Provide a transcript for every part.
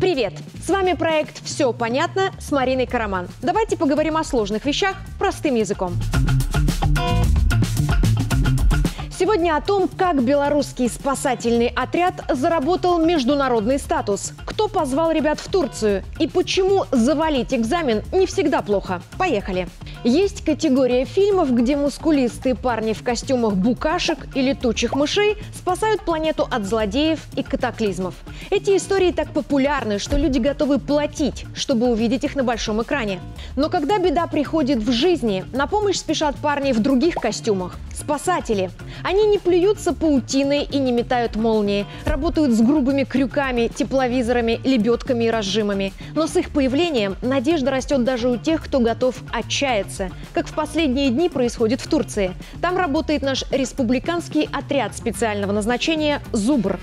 Привет! С вами проект «Все понятно» с Мариной Караман. Давайте поговорим о сложных вещах простым языком. Сегодня о том, как белорусский спасательный отряд заработал международный статус, кто позвал ребят в Турцию и почему завалить экзамен не всегда плохо. Поехали! Есть категория фильмов, где мускулистые парни в костюмах букашек и летучих мышей спасают планету от злодеев и катаклизмов. Эти истории так популярны, что люди готовы платить, чтобы увидеть их на большом экране. Но когда беда приходит в жизни, на помощь спешат парни в других костюмах – спасатели. Они не плюются паутиной и не метают молнии, работают с грубыми крюками, тепловизорами, лебедками и разжимами. Но с их появлением надежда растет даже у тех, кто готов отчаяться меняется, как в последние дни происходит в Турции. Там работает наш республиканский отряд специального назначения «Зубр».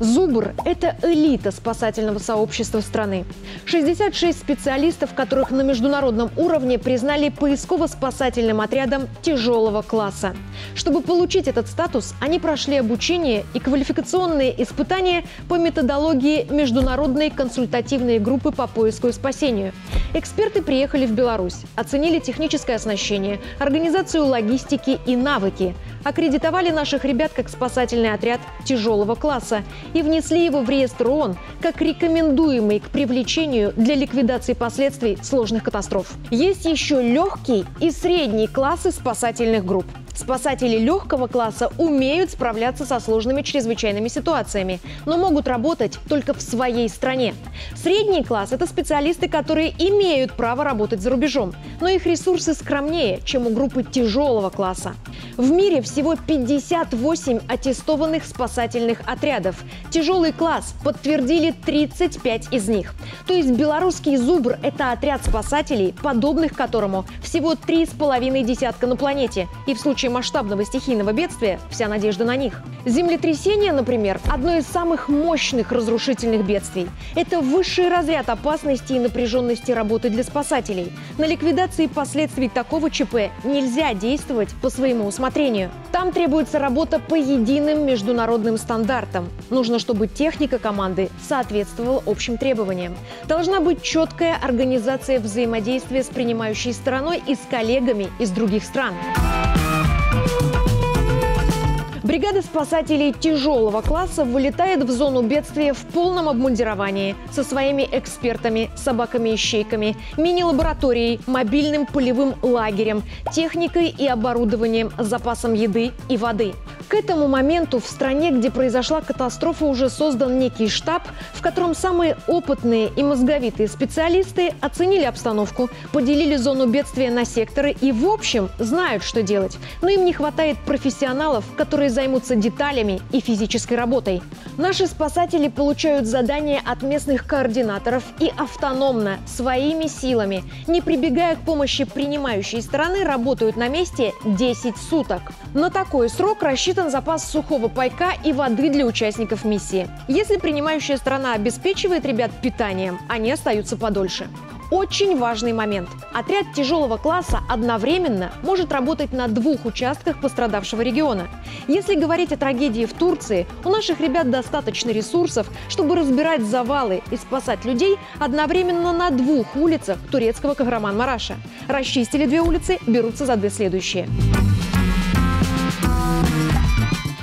Зубр – это элита спасательного сообщества страны. 66 специалистов, которых на международном уровне признали поисково-спасательным отрядом тяжелого класса. Чтобы получить этот статус, они прошли обучение и квалификационные испытания по методологии Международной консультативной группы по поиску и спасению. Эксперты приехали в Беларусь, оценили техническое оснащение, организацию логистики и навыки, аккредитовали наших ребят как спасательный отряд тяжелого класса и внесли его в реестр ООН как рекомендуемый к привлечению для ликвидации последствий сложных катастроф. Есть еще легкий и средний классы спасательных групп. Спасатели легкого класса умеют справляться со сложными чрезвычайными ситуациями, но могут работать только в своей стране. Средний класс – это специалисты, которые имеют право работать за рубежом, но их ресурсы скромнее, чем у группы тяжелого класса. В мире всего 58 аттестованных спасательных отрядов. Тяжелый класс подтвердили 35 из них. То есть белорусский «Зубр» – это отряд спасателей, подобных которому всего три с половиной десятка на планете. И в случае масштабного стихийного бедствия вся надежда на них. Землетрясение, например, одно из самых мощных разрушительных бедствий. Это высший разряд опасности и напряженности работы для спасателей. На ликвидации последствий такого ЧП нельзя действовать по своему усмотрению. Там требуется работа по единым международным стандартам. Нужно, чтобы техника команды соответствовала общим требованиям. Должна быть четкая организация взаимодействия с принимающей стороной и с коллегами из других стран. Бригада спасателей тяжелого класса вылетает в зону бедствия в полном обмундировании со своими экспертами, собаками-ищейками, мини-лабораторией, мобильным полевым лагерем, техникой и оборудованием, запасом еды и воды. К этому моменту в стране, где произошла катастрофа, уже создан некий штаб, в котором самые опытные и мозговитые специалисты оценили обстановку, поделили зону бедствия на секторы и, в общем, знают, что делать. Но им не хватает профессионалов, которые займутся деталями и физической работой. Наши спасатели получают задания от местных координаторов и автономно, своими силами, не прибегая к помощи принимающей стороны, работают на месте 10 суток. На такой срок рассчитан запас сухого пайка и воды для участников миссии. Если принимающая сторона обеспечивает ребят питанием, они остаются подольше. Очень важный момент. Отряд тяжелого класса одновременно может работать на двух участках пострадавшего региона. Если говорить о трагедии в Турции, у наших ребят достаточно ресурсов, чтобы разбирать завалы и спасать людей одновременно на двух улицах турецкого Каграман-Мараша. Расчистили две улицы, берутся за две следующие.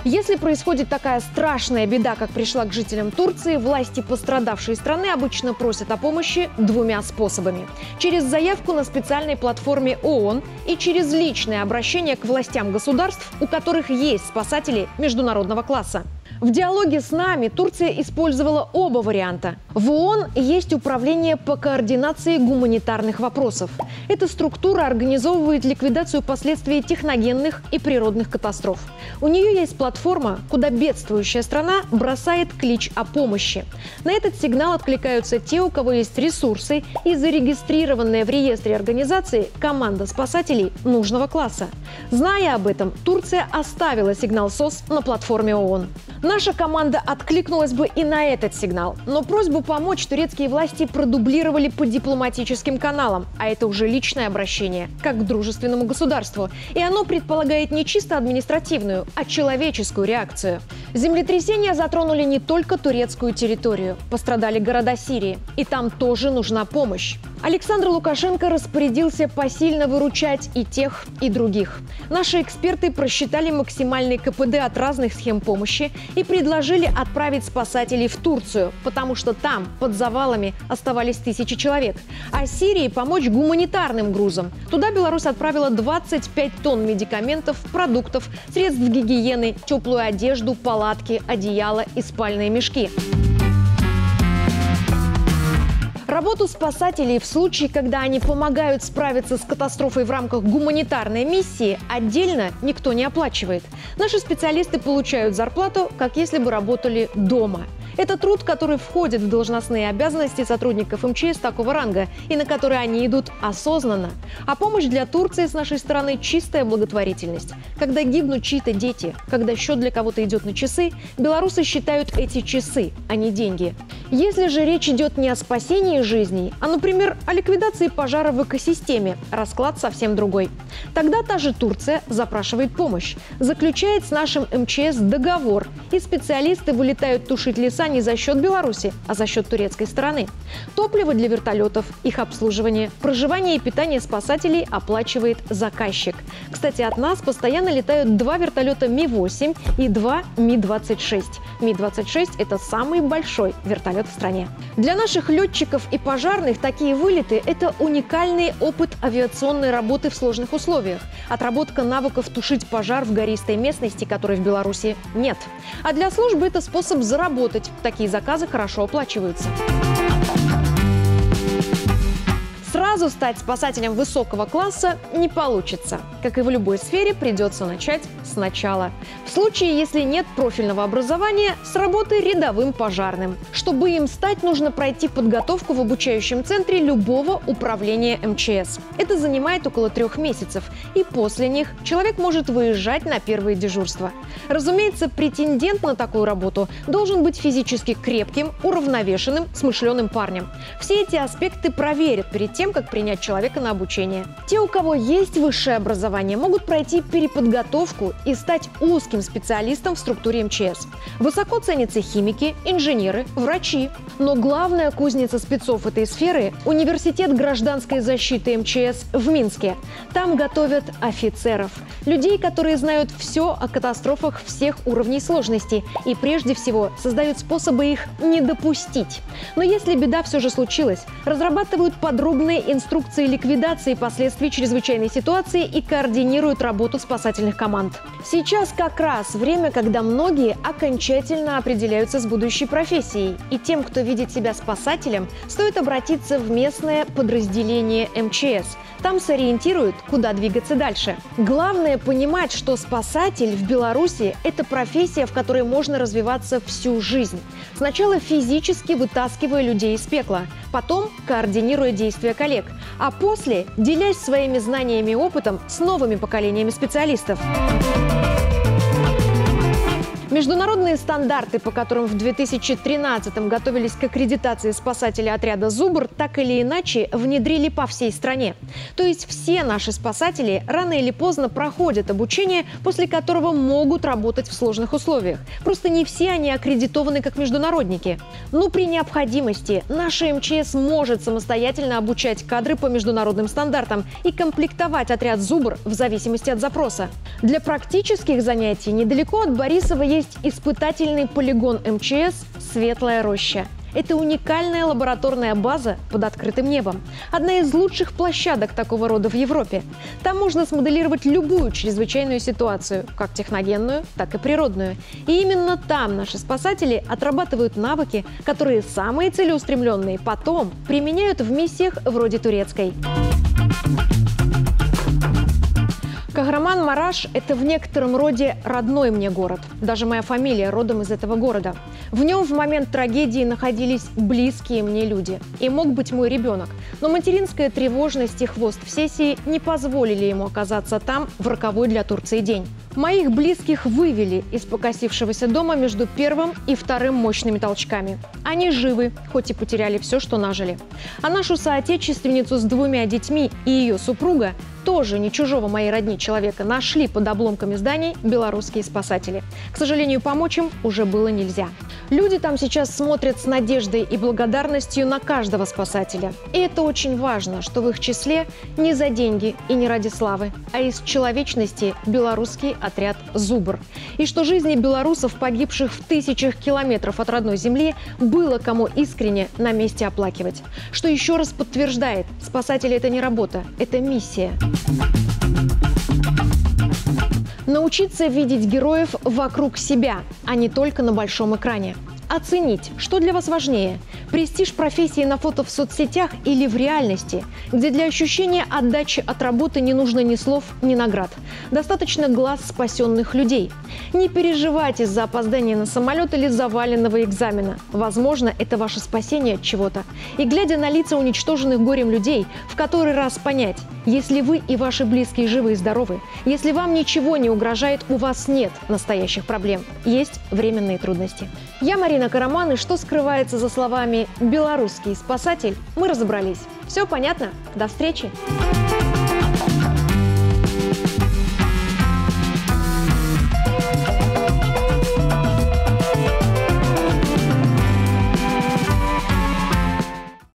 Если происходит такая страшная беда, как пришла к жителям Турции, власти пострадавшей страны обычно просят о помощи двумя способами. Через заявку на специальной платформе ООН и через личное обращение к властям государств, у которых есть спасатели международного класса. В диалоге с нами Турция использовала оба варианта. В ООН есть управление по координации гуманитарных вопросов. Эта структура организовывает ликвидацию последствий техногенных и природных катастроф. У нее есть платформа, куда бедствующая страна бросает клич о помощи. На этот сигнал откликаются те, у кого есть ресурсы и зарегистрированная в реестре организации команда спасателей нужного класса. Зная об этом, Турция оставила сигнал СОС на платформе ООН. Наша команда откликнулась бы и на этот сигнал, но просьбу помочь турецкие власти продублировали по дипломатическим каналам, а это уже личное обращение, как к дружественному государству. И оно предполагает не чисто административную, а человеческую реакцию. Землетрясения затронули не только турецкую территорию, пострадали города Сирии, и там тоже нужна помощь. Александр Лукашенко распорядился посильно выручать и тех, и других. Наши эксперты просчитали максимальный КПД от разных схем помощи и предложили отправить спасателей в Турцию, потому что там, под завалами, оставались тысячи человек. А Сирии помочь гуманитарным грузом. Туда Беларусь отправила 25 тонн медикаментов, продуктов, средств гигиены, теплую одежду, палатки, одеяла и спальные мешки. Работу спасателей в случае, когда они помогают справиться с катастрофой в рамках гуманитарной миссии, отдельно никто не оплачивает. Наши специалисты получают зарплату, как если бы работали дома – это труд, который входит в должностные обязанности сотрудников МЧС такого ранга и на который они идут осознанно. А помощь для Турции с нашей стороны – чистая благотворительность. Когда гибнут чьи-то дети, когда счет для кого-то идет на часы, белорусы считают эти часы, а не деньги. Если же речь идет не о спасении жизней, а, например, о ликвидации пожара в экосистеме, расклад совсем другой. Тогда та же Турция запрашивает помощь, заключает с нашим МЧС договор, и специалисты вылетают тушить леса не за счет Беларуси, а за счет турецкой стороны. Топливо для вертолетов, их обслуживание, проживание и питание спасателей оплачивает заказчик. Кстати, от нас постоянно летают два вертолета Ми-8 и два Ми-26. Ми-26 – это самый большой вертолет в стране. Для наших летчиков и пожарных такие вылеты – это уникальный опыт авиационной работы в сложных условиях. Отработка навыков тушить пожар в гористой местности, которой в Беларуси нет. А для службы это способ заработать, Такие заказы хорошо оплачиваются. Сразу стать спасателем высокого класса не получится. Как и в любой сфере, придется начать сначала. В случае, если нет профильного образования, с работы рядовым пожарным. Чтобы им стать, нужно пройти подготовку в обучающем центре любого управления МЧС. Это занимает около трех месяцев, и после них человек может выезжать на первые дежурства. Разумеется, претендент на такую работу должен быть физически крепким, уравновешенным, смышленым парнем. Все эти аспекты проверят перед тем, как принять человека на обучение. Те, у кого есть высшее образование, могут пройти переподготовку и стать узким специалистом в структуре МЧС. Высоко ценятся химики, инженеры, врачи. Но главная кузница спецов этой сферы – Университет гражданской защиты МЧС в Минске. Там готовят офицеров. Людей, которые знают все о катастрофах всех уровней сложности и прежде всего создают способы их не допустить. Но если беда все же случилась, разрабатывают подробные инструкции ликвидации последствий чрезвычайной ситуации и координируют работу спасательных команд. Сейчас как раз время, когда многие окончательно определяются с будущей профессией. И тем, кто видит себя спасателем, стоит обратиться в местное подразделение МЧС. Там сориентируют, куда двигаться дальше. Главное понимать, что спасатель в Беларуси – это профессия, в которой можно развиваться всю жизнь. Сначала физически вытаскивая людей из пекла, потом координируя действия коллег, а после делясь своими знаниями и опытом с новыми поколениями специалистов. Международные стандарты, по которым в 2013-м готовились к аккредитации спасателей отряда «Зубр», так или иначе внедрили по всей стране. То есть все наши спасатели рано или поздно проходят обучение, после которого могут работать в сложных условиях. Просто не все они аккредитованы как международники. Но при необходимости наша МЧС может самостоятельно обучать кадры по международным стандартам и комплектовать отряд «Зубр» в зависимости от запроса. Для практических занятий недалеко от Борисова есть есть испытательный полигон МЧС «Светлая роща». Это уникальная лабораторная база под открытым небом. Одна из лучших площадок такого рода в Европе. Там можно смоделировать любую чрезвычайную ситуацию, как техногенную, так и природную. И именно там наши спасатели отрабатывают навыки, которые самые целеустремленные потом применяют в миссиях вроде турецкой. Каграман Мараш – это в некотором роде родной мне город. Даже моя фамилия родом из этого города. В нем в момент трагедии находились близкие мне люди. И мог быть мой ребенок. Но материнская тревожность и хвост в сессии не позволили ему оказаться там в роковой для Турции день. Моих близких вывели из покосившегося дома между первым и вторым мощными толчками. Они живы, хоть и потеряли все, что нажили. А нашу соотечественницу с двумя детьми и ее супруга тоже не чужого моей родни человека нашли под обломками зданий белорусские спасатели. К сожалению, помочь им уже было нельзя. Люди там сейчас смотрят с надеждой и благодарностью на каждого спасателя. И это очень важно, что в их числе не за деньги и не ради славы, а из человечности белорусский отряд «Зубр». И что жизни белорусов, погибших в тысячах километров от родной земли, было кому искренне на месте оплакивать. Что еще раз подтверждает, спасатели – это не работа, это миссия. Научиться видеть героев вокруг себя, а не только на большом экране. Оценить, что для вас важнее – престиж профессии на фото в соцсетях или в реальности, где для ощущения отдачи от работы не нужно ни слов, ни наград. Достаточно глаз спасенных людей. Не переживайте из-за опоздания на самолет или заваленного экзамена. Возможно, это ваше спасение от чего-то. И глядя на лица уничтоженных горем людей, в который раз понять, если вы и ваши близкие живы и здоровы, если вам ничего не угрожает, у вас нет настоящих проблем. Есть временные трудности. Я Мария Марина Караман и что скрывается за словами «белорусский спасатель» мы разобрались. Все понятно? До встречи!